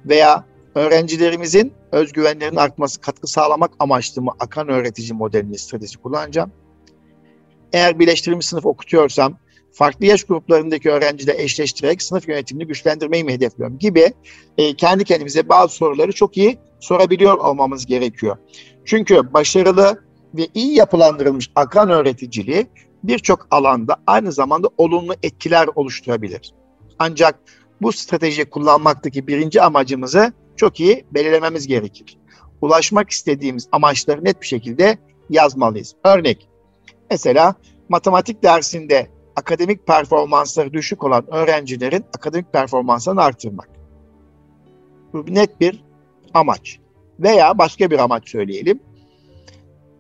Veya öğrencilerimizin özgüvenlerinin artması, katkı sağlamak amaçlı mı akan öğretici modelini, stratejisi kullanacağım? Eğer birleştirilmiş sınıf okutuyorsam farklı yaş gruplarındaki öğrenciyle eşleştirerek sınıf yönetimini güçlendirmeyi mi hedefliyorum gibi e, kendi kendimize bazı soruları çok iyi sorabiliyor olmamız gerekiyor. Çünkü başarılı ve iyi yapılandırılmış akran öğreticiliği birçok alanda aynı zamanda olumlu etkiler oluşturabilir. Ancak bu stratejiyi kullanmaktaki birinci amacımızı çok iyi belirlememiz gerekir. Ulaşmak istediğimiz amaçları net bir şekilde yazmalıyız. Örnek, mesela matematik dersinde akademik performansları düşük olan öğrencilerin akademik performanslarını artırmak. Bu net bir amaç. Veya başka bir amaç söyleyelim.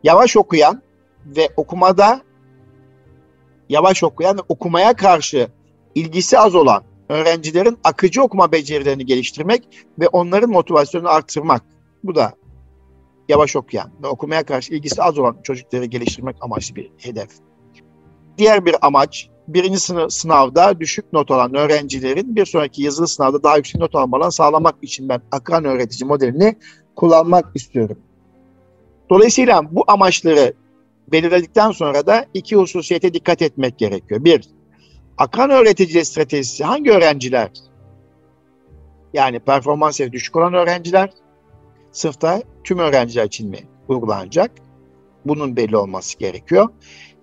Yavaş okuyan ve okumada yavaş okuyan ve okumaya karşı ilgisi az olan öğrencilerin akıcı okuma becerilerini geliştirmek ve onların motivasyonunu artırmak. Bu da yavaş okuyan ve okumaya karşı ilgisi az olan çocukları geliştirmek amaçlı bir hedef. Diğer bir amaç birinci sınıf sınavda düşük not alan öğrencilerin bir sonraki yazılı sınavda daha yüksek not almalarını sağlamak için ben akran öğretici modelini kullanmak istiyorum. Dolayısıyla bu amaçları belirledikten sonra da iki hususiyete dikkat etmek gerekiyor. Bir, akran öğretici stratejisi hangi öğrenciler? Yani performans düşük olan öğrenciler, sınıfta tüm öğrenciler için mi uygulanacak? Bunun belli olması gerekiyor.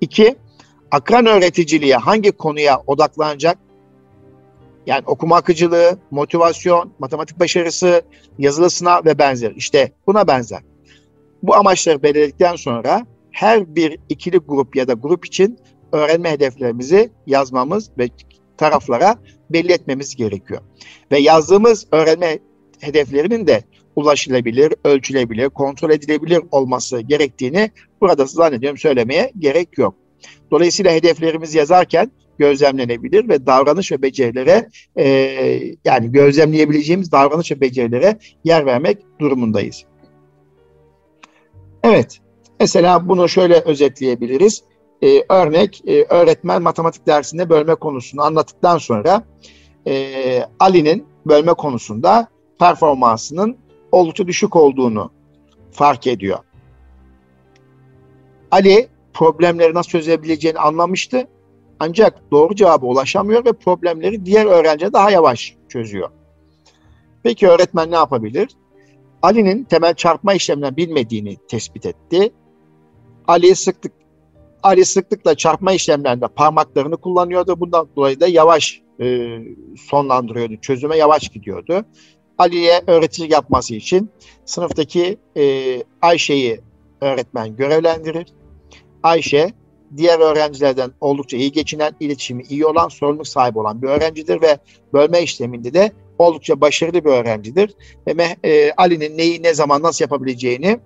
İki, akran öğreticiliğe hangi konuya odaklanacak? Yani okuma akıcılığı, motivasyon, matematik başarısı, yazılı sınav ve benzer. İşte buna benzer. Bu amaçları belirledikten sonra her bir ikili grup ya da grup için öğrenme hedeflerimizi yazmamız ve taraflara belli etmemiz gerekiyor. Ve yazdığımız öğrenme hedeflerinin de ulaşılabilir, ölçülebilir, kontrol edilebilir olması gerektiğini burada zannediyorum söylemeye gerek yok. Dolayısıyla hedeflerimizi yazarken gözlemlenebilir ve davranış ve becerilere e, yani gözlemleyebileceğimiz davranış ve becerilere yer vermek durumundayız. Evet, mesela bunu şöyle özetleyebiliriz. Ee, örnek, e, öğretmen matematik dersinde bölme konusunu anlattıktan sonra e, Ali'nin bölme konusunda performansının oldukça düşük olduğunu fark ediyor. Ali problemleri nasıl çözebileceğini anlamıştı. Ancak doğru cevaba ulaşamıyor ve problemleri diğer öğrenciler daha yavaş çözüyor. Peki öğretmen ne yapabilir? Ali'nin temel çarpma işlemlerini bilmediğini tespit etti. Ali sıklık Ali sıklıkla çarpma işlemlerinde parmaklarını kullanıyordu. Bundan dolayı da yavaş e, sonlandırıyordu. Çözüme yavaş gidiyordu. Ali'ye öğretici yapması için sınıftaki e, Ayşe'yi öğretmen görevlendirir. Ayşe diğer öğrencilerden oldukça iyi geçinen, iletişimi iyi olan, sorumluluk sahibi olan bir öğrencidir ve bölme işleminde de oldukça başarılı bir öğrencidir. Ve e, Ali'nin neyi ne zaman nasıl yapabileceğini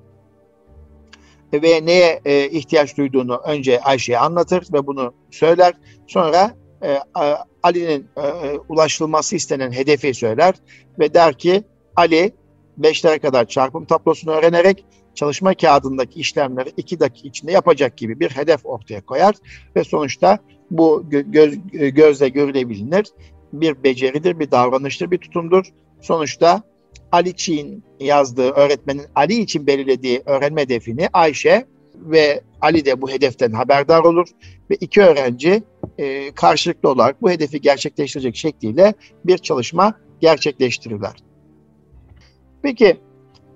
ve neye e, ihtiyaç duyduğunu önce Ayşe'ye anlatır ve bunu söyler. Sonra e, Ali'nin e, ulaşılması istenen hedefi söyler ve der ki Ali 5'lere kadar çarpım tablosunu öğrenerek çalışma kağıdındaki işlemleri 2 dakika içinde yapacak gibi bir hedef ortaya koyar ve sonuçta bu göz, gözle görülebilir bir beceridir, bir davranıştır, bir tutumdur. Sonuçta Ali için yazdığı öğretmenin Ali için belirlediği öğrenme hedefini Ayşe ve Ali de bu hedeften haberdar olur ve iki öğrenci e, karşılıklı olarak bu hedefi gerçekleştirecek şekliyle bir çalışma gerçekleştirirler. Peki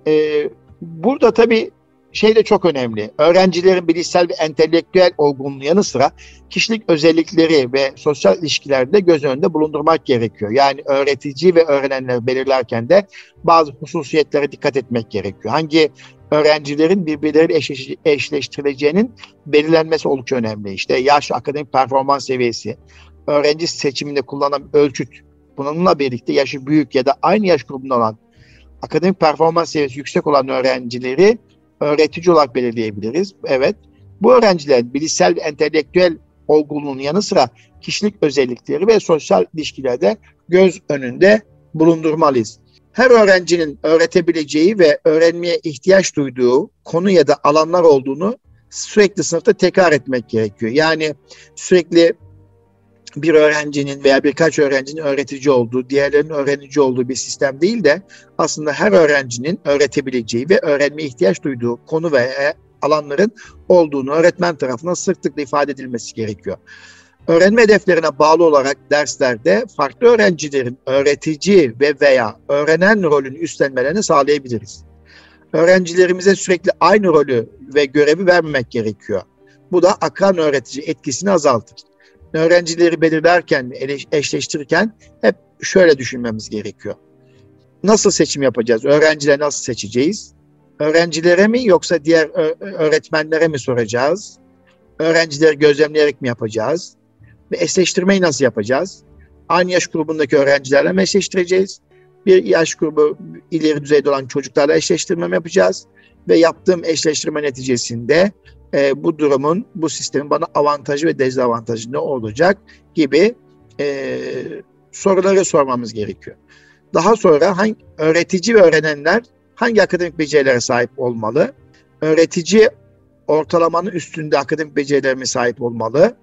e, burada tabii şey de çok önemli. Öğrencilerin bilişsel ve entelektüel olgunluğu yanı sıra kişilik özellikleri ve sosyal ilişkileri de göz önünde bulundurmak gerekiyor. Yani öğretici ve öğrenenleri belirlerken de bazı hususiyetlere dikkat etmek gerekiyor. Hangi öğrencilerin birbirleriyle eşleştirileceğinin belirlenmesi oldukça önemli. İşte yaş, akademik performans seviyesi, öğrenci seçiminde kullanılan ölçüt, bununla birlikte yaşı büyük ya da aynı yaş grubunda olan akademik performans seviyesi yüksek olan öğrencileri öğretici olarak belirleyebiliriz. Evet. Bu öğrenciler bilişsel ve entelektüel olgunluğun yanı sıra kişilik özellikleri ve sosyal ilişkilerde göz önünde bulundurmalıyız. Her öğrencinin öğretebileceği ve öğrenmeye ihtiyaç duyduğu konu ya da alanlar olduğunu sürekli sınıfta tekrar etmek gerekiyor. Yani sürekli bir öğrencinin veya birkaç öğrencinin öğretici olduğu, diğerlerinin öğrenici olduğu bir sistem değil de aslında her öğrencinin öğretebileceği ve öğrenmeye ihtiyaç duyduğu konu ve alanların olduğunu öğretmen tarafından sıklıkla ifade edilmesi gerekiyor. Öğrenme hedeflerine bağlı olarak derslerde farklı öğrencilerin öğretici ve veya öğrenen rolünü üstlenmelerini sağlayabiliriz. Öğrencilerimize sürekli aynı rolü ve görevi vermemek gerekiyor. Bu da akran öğretici etkisini azaltır öğrencileri belirlerken, eşleştirirken hep şöyle düşünmemiz gerekiyor. Nasıl seçim yapacağız? Öğrencileri nasıl seçeceğiz? Öğrencilere mi yoksa diğer öğretmenlere mi soracağız? Öğrencileri gözlemleyerek mi yapacağız? Ve eşleştirmeyi nasıl yapacağız? Aynı yaş grubundaki öğrencilerle mi eşleştireceğiz? Bir yaş grubu ileri düzeyde olan çocuklarla eşleştirme mi yapacağız? Ve yaptığım eşleştirme neticesinde e, bu durumun, bu sistemin bana avantajı ve dezavantajı ne olacak gibi e, soruları sormamız gerekiyor. Daha sonra hangi öğretici ve öğrenenler hangi akademik becerilere sahip olmalı? Öğretici ortalamanın üstünde akademik becerilerine mi sahip olmalı?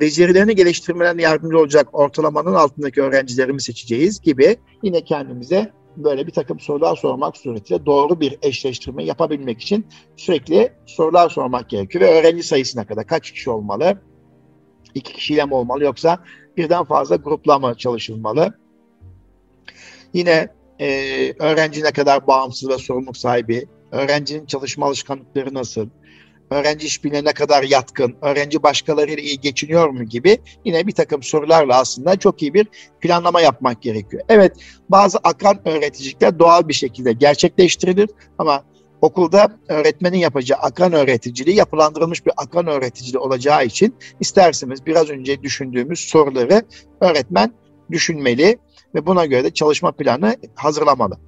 Becerilerini geliştirmelerine yardımcı olacak ortalamanın altındaki öğrencilerimi seçeceğiz gibi yine kendimize böyle bir takım sorular sormak suretiyle doğru bir eşleştirme yapabilmek için sürekli sorular sormak gerekiyor. Ve öğrenci sayısına kadar kaç kişi olmalı? İki kişiyle mi olmalı yoksa birden fazla grupla mı çalışılmalı? Yine e, öğrenci ne kadar bağımsız ve sorumluluk sahibi, öğrencinin çalışma alışkanlıkları nasıl, öğrenci işbirliğine ne kadar yatkın, öğrenci başkalarıyla iyi geçiniyor mu gibi yine bir takım sorularla aslında çok iyi bir planlama yapmak gerekiyor. Evet bazı akran öğreticilikler doğal bir şekilde gerçekleştirilir ama okulda öğretmenin yapacağı akran öğreticiliği yapılandırılmış bir akran öğreticiliği olacağı için isterseniz biraz önce düşündüğümüz soruları öğretmen düşünmeli ve buna göre de çalışma planı hazırlamalı.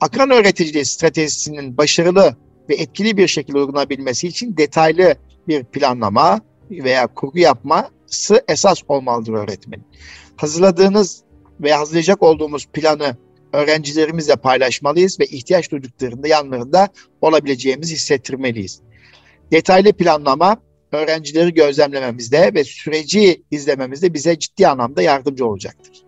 Akran öğreticiliği stratejisinin başarılı ve etkili bir şekilde uygulanabilmesi için detaylı bir planlama veya kurgu yapması esas olmalıdır öğretmenin. Hazırladığınız veya hazırlayacak olduğumuz planı öğrencilerimizle paylaşmalıyız ve ihtiyaç duyduklarında yanlarında olabileceğimizi hissettirmeliyiz. Detaylı planlama öğrencileri gözlemlememizde ve süreci izlememizde bize ciddi anlamda yardımcı olacaktır.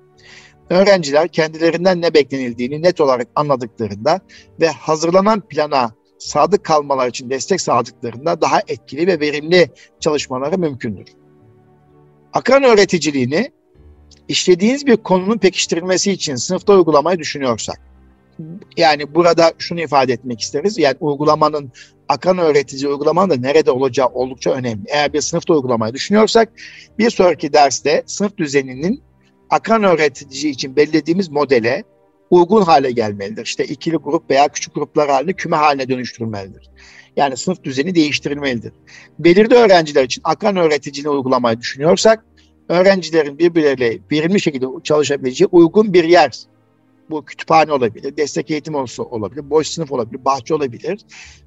Öğrenciler kendilerinden ne beklenildiğini net olarak anladıklarında ve hazırlanan plana sadık kalmalar için destek sağladıklarında daha etkili ve verimli çalışmaları mümkündür. Akran öğreticiliğini işlediğiniz bir konunun pekiştirilmesi için sınıfta uygulamayı düşünüyorsak, yani burada şunu ifade etmek isteriz. Yani uygulamanın akran öğretici uygulamanın da nerede olacağı oldukça önemli. Eğer bir sınıfta uygulamayı düşünüyorsak bir sonraki derste sınıf düzeninin akran öğretici için belirlediğimiz modele uygun hale gelmelidir. İşte ikili grup veya küçük gruplar halinde küme haline dönüştürülmelidir. Yani sınıf düzeni değiştirilmelidir. Belirli öğrenciler için akran öğreticiliğini uygulamayı düşünüyorsak, öğrencilerin birbirleriyle verimli şekilde çalışabileceği uygun bir yer. Bu kütüphane olabilir, destek eğitim olsa olabilir, boş sınıf olabilir, bahçe olabilir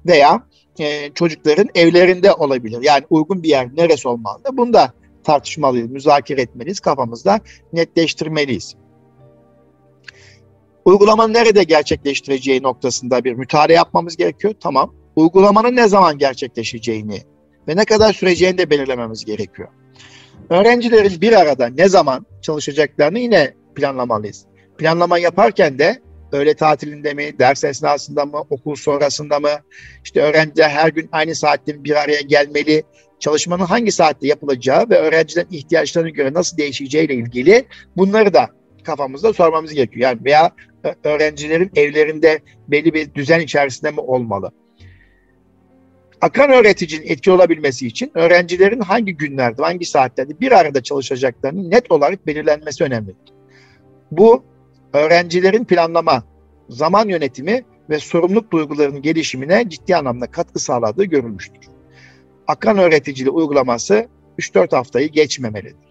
veya e, çocukların evlerinde olabilir. Yani uygun bir yer neresi olmalı? Bunu da tartışmalıyız, müzakere etmeliyiz, kafamızda netleştirmeliyiz. Uygulamanın nerede gerçekleştireceği noktasında bir mütale yapmamız gerekiyor. Tamam. Uygulamanın ne zaman gerçekleşeceğini ve ne kadar süreceğini de belirlememiz gerekiyor. Öğrencilerin bir arada ne zaman çalışacaklarını yine planlamalıyız. Planlama yaparken de öğle tatilinde mi, ders esnasında mı, okul sonrasında mı, işte öğrenciler her gün aynı saatte bir araya gelmeli, çalışmanın hangi saatte yapılacağı ve öğrencilerin ihtiyaçlarına göre nasıl değişeceğiyle ilgili bunları da kafamızda sormamız gerekiyor. Yani veya öğrencilerin evlerinde belli bir düzen içerisinde mi olmalı? Akan öğreticinin etki olabilmesi için öğrencilerin hangi günlerde, hangi saatlerde bir arada çalışacaklarının net olarak belirlenmesi önemlidir. Bu öğrencilerin planlama, zaman yönetimi ve sorumluluk duygularının gelişimine ciddi anlamda katkı sağladığı görülmüştür. Akan öğreticiliği uygulaması 3-4 haftayı geçmemelidir.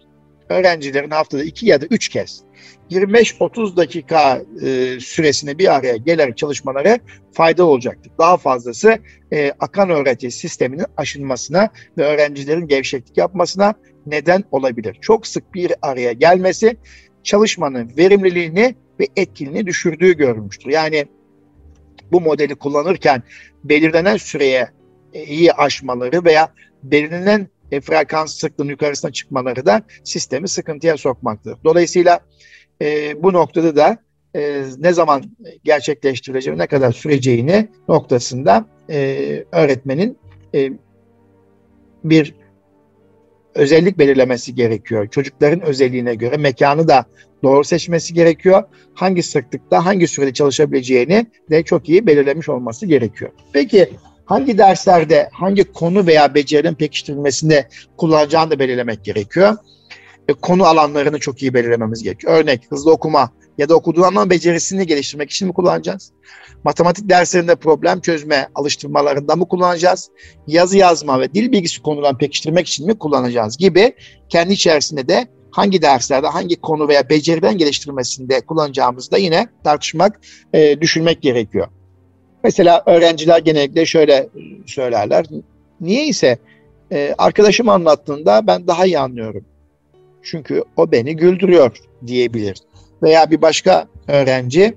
Öğrencilerin haftada 2 ya da 3 kez 25-30 dakika e, süresine bir araya gelerek çalışmaları fayda olacaktır. Daha fazlası e, akan öğreti sisteminin aşınmasına ve öğrencilerin gevşeklik yapmasına neden olabilir. Çok sık bir araya gelmesi çalışmanın verimliliğini ve etkinliğini düşürdüğü görülmüştür. Yani bu modeli kullanırken belirlenen süreye e, iyi aşmaları veya belirlenen e, frekans sıklığının yukarısına çıkmaları da sistemi sıkıntıya sokmaktadır. Dolayısıyla e, bu noktada da e, ne zaman gerçekleştirileceği, ne kadar süreceğini noktasında e, öğretmenin e, bir özellik belirlemesi gerekiyor. Çocukların özelliğine göre mekanı da doğru seçmesi gerekiyor. Hangi sıklıkta, hangi sürede çalışabileceğini de çok iyi belirlemiş olması gerekiyor. Peki hangi derslerde, hangi konu veya becerilerin pekiştirilmesinde kullanacağını da belirlemek gerekiyor. E, konu alanlarını çok iyi belirlememiz gerekiyor. Örnek hızlı okuma ya da okuduğu anlam becerisini geliştirmek için mi kullanacağız? Matematik derslerinde problem çözme alıştırmalarında mı kullanacağız? Yazı yazma ve dil bilgisi konularını pekiştirmek için mi kullanacağız gibi kendi içerisinde de hangi derslerde hangi konu veya beceriden geliştirmesinde kullanacağımızı da yine tartışmak, e, düşünmek gerekiyor. Mesela öğrenciler genellikle şöyle söylerler. Niye ise e, arkadaşım anlattığında ben daha iyi anlıyorum. Çünkü o beni güldürüyor diyebilir. Veya bir başka öğrenci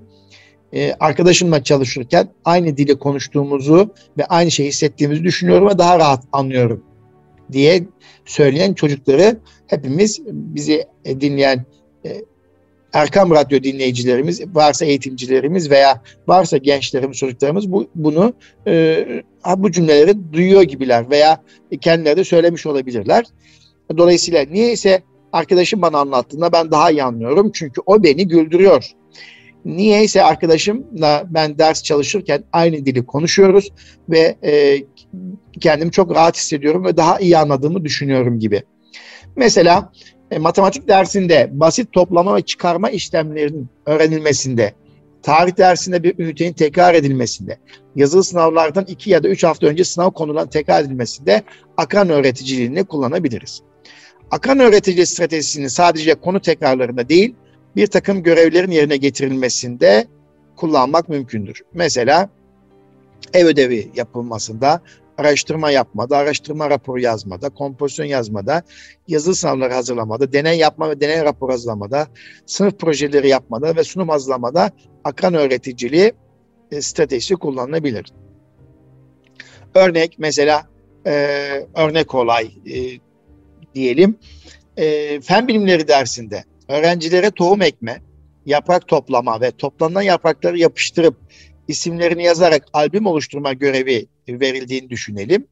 e, arkadaşımla çalışırken aynı dili konuştuğumuzu ve aynı şeyi hissettiğimizi düşünüyorum ve daha rahat anlıyorum diye söyleyen çocukları hepimiz bizi dinleyen e, Erkam Radyo dinleyicilerimiz, varsa eğitimcilerimiz veya varsa gençlerimiz, çocuklarımız bu, bunu e, bu cümleleri duyuyor gibiler veya kendileri de söylemiş olabilirler. Dolayısıyla niye ise arkadaşım bana anlattığında ben daha iyi anlıyorum çünkü o beni güldürüyor. Niyeyse arkadaşımla ben ders çalışırken aynı dili konuşuyoruz ve e, kendimi çok rahat hissediyorum ve daha iyi anladığımı düşünüyorum gibi. Mesela e, matematik dersinde basit toplama ve çıkarma işlemlerinin öğrenilmesinde, tarih dersinde bir ünitenin tekrar edilmesinde, yazılı sınavlardan iki ya da üç hafta önce sınav konulan tekrar edilmesinde akan öğreticiliğini kullanabiliriz. Akan öğretici stratejisini sadece konu tekrarlarında değil, bir takım görevlerin yerine getirilmesinde kullanmak mümkündür. Mesela ev ödevi yapılmasında, araştırma yapmada, araştırma raporu yazmada, kompozisyon yazmada, yazılı sınavları hazırlamada, deney yapma ve deney raporu hazırlamada, sınıf projeleri yapmada ve sunum hazırlamada akran öğreticiliği e, stratejisi kullanılabilir. Örnek mesela e, örnek olay e, diyelim e, fen bilimleri dersinde öğrencilere tohum ekme, yaprak toplama ve toplanan yaprakları yapıştırıp isimlerini yazarak albüm oluşturma görevi verildiğini düşünelim.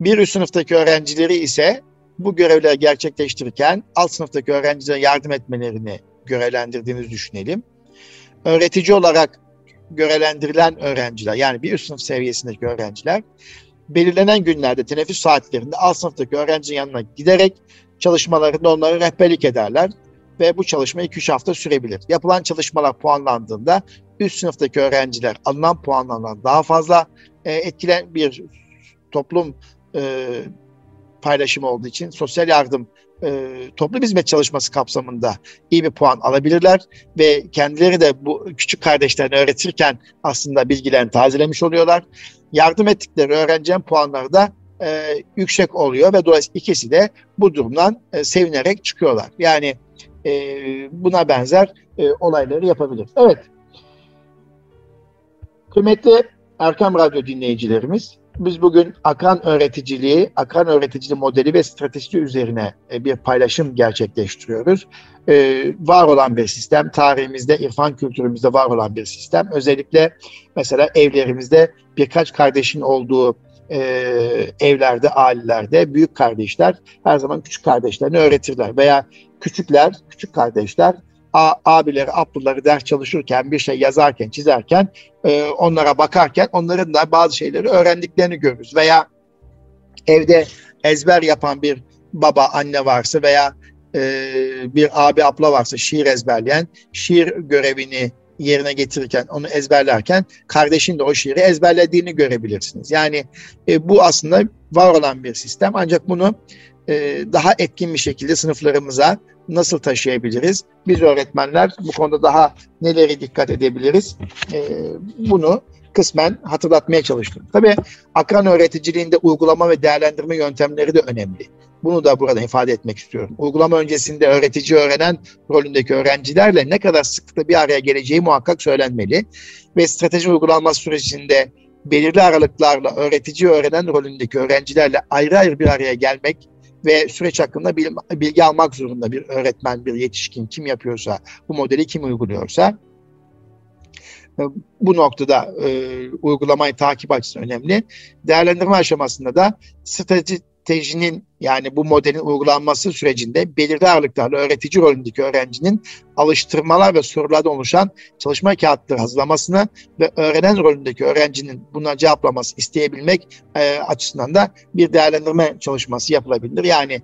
Bir üst sınıftaki öğrencileri ise bu görevleri gerçekleştirirken alt sınıftaki öğrencilere yardım etmelerini görevlendirdiğimizi düşünelim. Öğretici olarak görevlendirilen öğrenciler yani bir üst sınıf seviyesindeki öğrenciler belirlenen günlerde teneffüs saatlerinde alt sınıftaki öğrencinin yanına giderek çalışmalarında onları rehberlik ederler ve bu çalışma 2-3 hafta sürebilir. Yapılan çalışmalar puanlandığında üst sınıftaki öğrenciler alınan puanlardan daha fazla e, etkilen bir toplum e, paylaşımı olduğu için sosyal yardım e, toplum hizmet çalışması kapsamında iyi bir puan alabilirler ve kendileri de bu küçük kardeşlerini öğretirken aslında bilgilerini tazelemiş oluyorlar. Yardım ettikleri öğrencinin puanları da e, yüksek oluyor ve dolayısıyla ikisi de bu durumdan e, sevinerek çıkıyorlar. Yani e, buna benzer e, olayları yapabilir. Evet. Kıymetli Erkam Radyo dinleyicilerimiz, biz bugün akran öğreticiliği, akran öğreticiliği modeli ve stratejisi üzerine e, bir paylaşım gerçekleştiriyoruz. Ee, var olan bir sistem, tarihimizde, irfan kültürümüzde var olan bir sistem. Özellikle mesela evlerimizde birkaç kardeşin olduğu e, evlerde, ailelerde büyük kardeşler her zaman küçük kardeşlerini öğretirler. Veya küçükler, küçük kardeşler abileri, ablaları ders çalışırken, bir şey yazarken, çizerken, e, onlara bakarken onların da bazı şeyleri öğrendiklerini görürüz. Veya evde ezber yapan bir baba, anne varsa veya e, bir abi, abla varsa şiir ezberleyen, şiir görevini yerine getirirken, onu ezberlerken kardeşin de o şiiri ezberlediğini görebilirsiniz. Yani e, bu aslında var olan bir sistem ancak bunu e, daha etkin bir şekilde sınıflarımıza nasıl taşıyabiliriz? Biz öğretmenler bu konuda daha neleri dikkat edebiliriz? E, bunu kısmen hatırlatmaya çalıştım. Tabii akran öğreticiliğinde uygulama ve değerlendirme yöntemleri de önemli. Bunu da burada ifade etmek istiyorum. Uygulama öncesinde öğretici öğrenen rolündeki öğrencilerle ne kadar sıklıkla bir araya geleceği muhakkak söylenmeli. Ve strateji uygulanma sürecinde belirli aralıklarla öğretici öğrenen rolündeki öğrencilerle ayrı ayrı bir araya gelmek ve süreç hakkında bilgi almak zorunda bir öğretmen, bir yetişkin kim yapıyorsa, bu modeli kim uyguluyorsa. E, bu noktada e, uygulamayı takip açısından önemli. Değerlendirme aşamasında da strateji stratejinin yani bu modelin uygulanması sürecinde belirli aralıklarla öğretici rolündeki öğrencinin alıştırmalar ve sorulardan oluşan çalışma kağıtları hazırlamasını ve öğrenen rolündeki öğrencinin buna cevaplaması isteyebilmek e, açısından da bir değerlendirme çalışması yapılabilir. Yani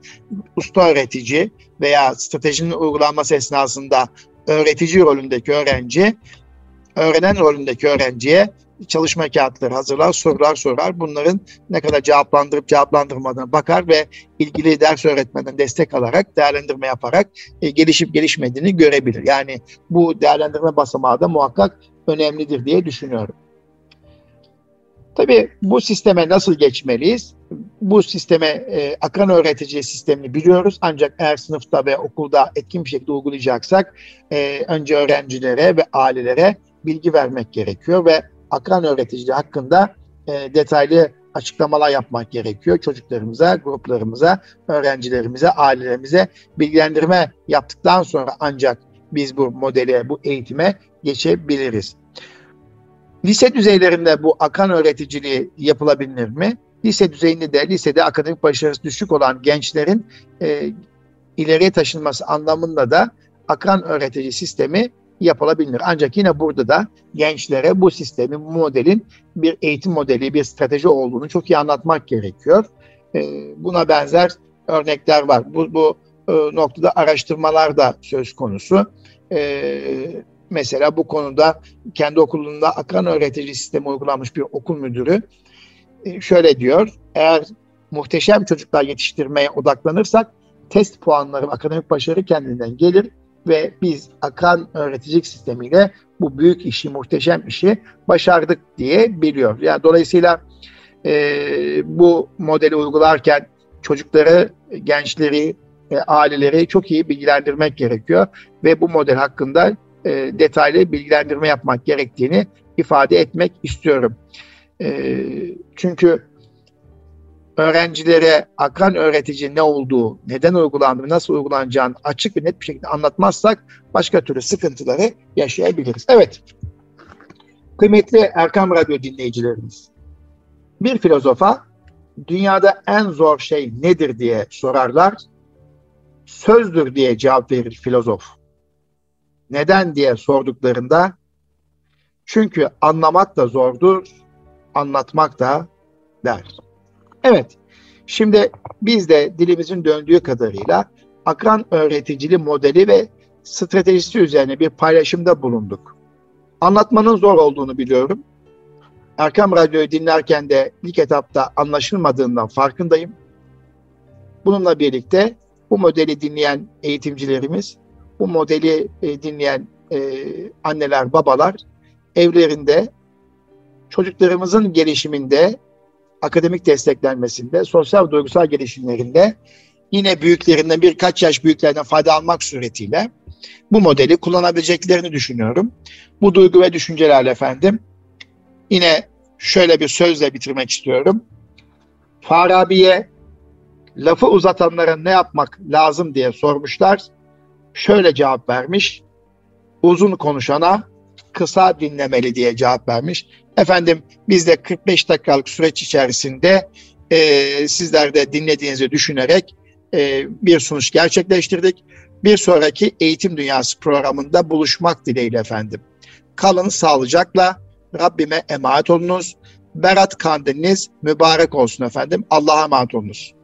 usta öğretici veya stratejinin uygulanması esnasında öğretici rolündeki öğrenci öğrenen rolündeki öğrenciye çalışma kağıtları hazırlar, sorular sorar. Bunların ne kadar cevaplandırıp cevaplandırmadığına bakar ve ilgili ders öğretmenden destek alarak, değerlendirme yaparak e, gelişip gelişmediğini görebilir. Yani bu değerlendirme basamağı da muhakkak önemlidir diye düşünüyorum. Tabii bu sisteme nasıl geçmeliyiz? Bu sisteme e, akran öğretici sistemini biliyoruz. Ancak eğer sınıfta ve okulda etkin bir şekilde uygulayacaksak e, önce öğrencilere ve ailelere bilgi vermek gerekiyor ve akran öğreticiliği hakkında e, detaylı açıklamalar yapmak gerekiyor. Çocuklarımıza, gruplarımıza, öğrencilerimize, ailelerimize bilgilendirme yaptıktan sonra ancak biz bu modele, bu eğitime geçebiliriz. Lise düzeylerinde bu akan öğreticiliği yapılabilir mi? Lise düzeyinde de lisede akademik başarısı düşük olan gençlerin e, ileriye taşınması anlamında da akran öğretici sistemi yapılabilir. Ancak yine burada da gençlere bu sistemin, bu modelin bir eğitim modeli, bir strateji olduğunu çok iyi anlatmak gerekiyor. Ee, buna benzer örnekler var. Bu, bu e, noktada araştırmalar da söz konusu. Ee, mesela bu konuda kendi okulunda akran öğretici sistemi uygulanmış bir okul müdürü e, şöyle diyor. Eğer muhteşem çocuklar yetiştirmeye odaklanırsak test puanları akademik başarı kendinden gelir ve biz akan öğreticilik sistemiyle bu büyük işi, muhteşem işi başardık diye biliyor. Yani dolayısıyla e, bu modeli uygularken çocukları, gençleri, e, aileleri çok iyi bilgilendirmek gerekiyor ve bu model hakkında e, detaylı bilgilendirme yapmak gerektiğini ifade etmek istiyorum. E, çünkü öğrencilere akran öğretici ne olduğu, neden uygulandığı, nasıl uygulanacağını açık ve net bir şekilde anlatmazsak başka türlü sıkıntıları yaşayabiliriz. Evet, kıymetli Erkam Radyo dinleyicilerimiz, bir filozofa dünyada en zor şey nedir diye sorarlar, sözdür diye cevap verir filozof. Neden diye sorduklarında, çünkü anlamak da zordur, anlatmak da der. Evet, şimdi biz de dilimizin döndüğü kadarıyla akran öğreticili modeli ve stratejisi üzerine bir paylaşımda bulunduk. Anlatmanın zor olduğunu biliyorum. Erkam Radyo'yu dinlerken de ilk etapta anlaşılmadığından farkındayım. Bununla birlikte bu modeli dinleyen eğitimcilerimiz, bu modeli e, dinleyen e, anneler, babalar evlerinde çocuklarımızın gelişiminde akademik desteklenmesinde, sosyal duygusal gelişimlerinde yine büyüklerinden birkaç yaş büyüklerden fayda almak suretiyle bu modeli kullanabileceklerini düşünüyorum. Bu duygu ve düşüncelerle efendim yine şöyle bir sözle bitirmek istiyorum. Farabi'ye lafı uzatanlara ne yapmak lazım diye sormuşlar. Şöyle cevap vermiş. Uzun konuşana kısa dinlemeli diye cevap vermiş. Efendim biz de 45 dakikalık süreç içerisinde e, sizler de dinlediğinizi düşünerek e, bir sunuş gerçekleştirdik. Bir sonraki Eğitim Dünyası programında buluşmak dileğiyle efendim. Kalın sağlıcakla, Rabbime emanet olunuz. Berat kandiliniz mübarek olsun efendim. Allah'a emanet olunuz.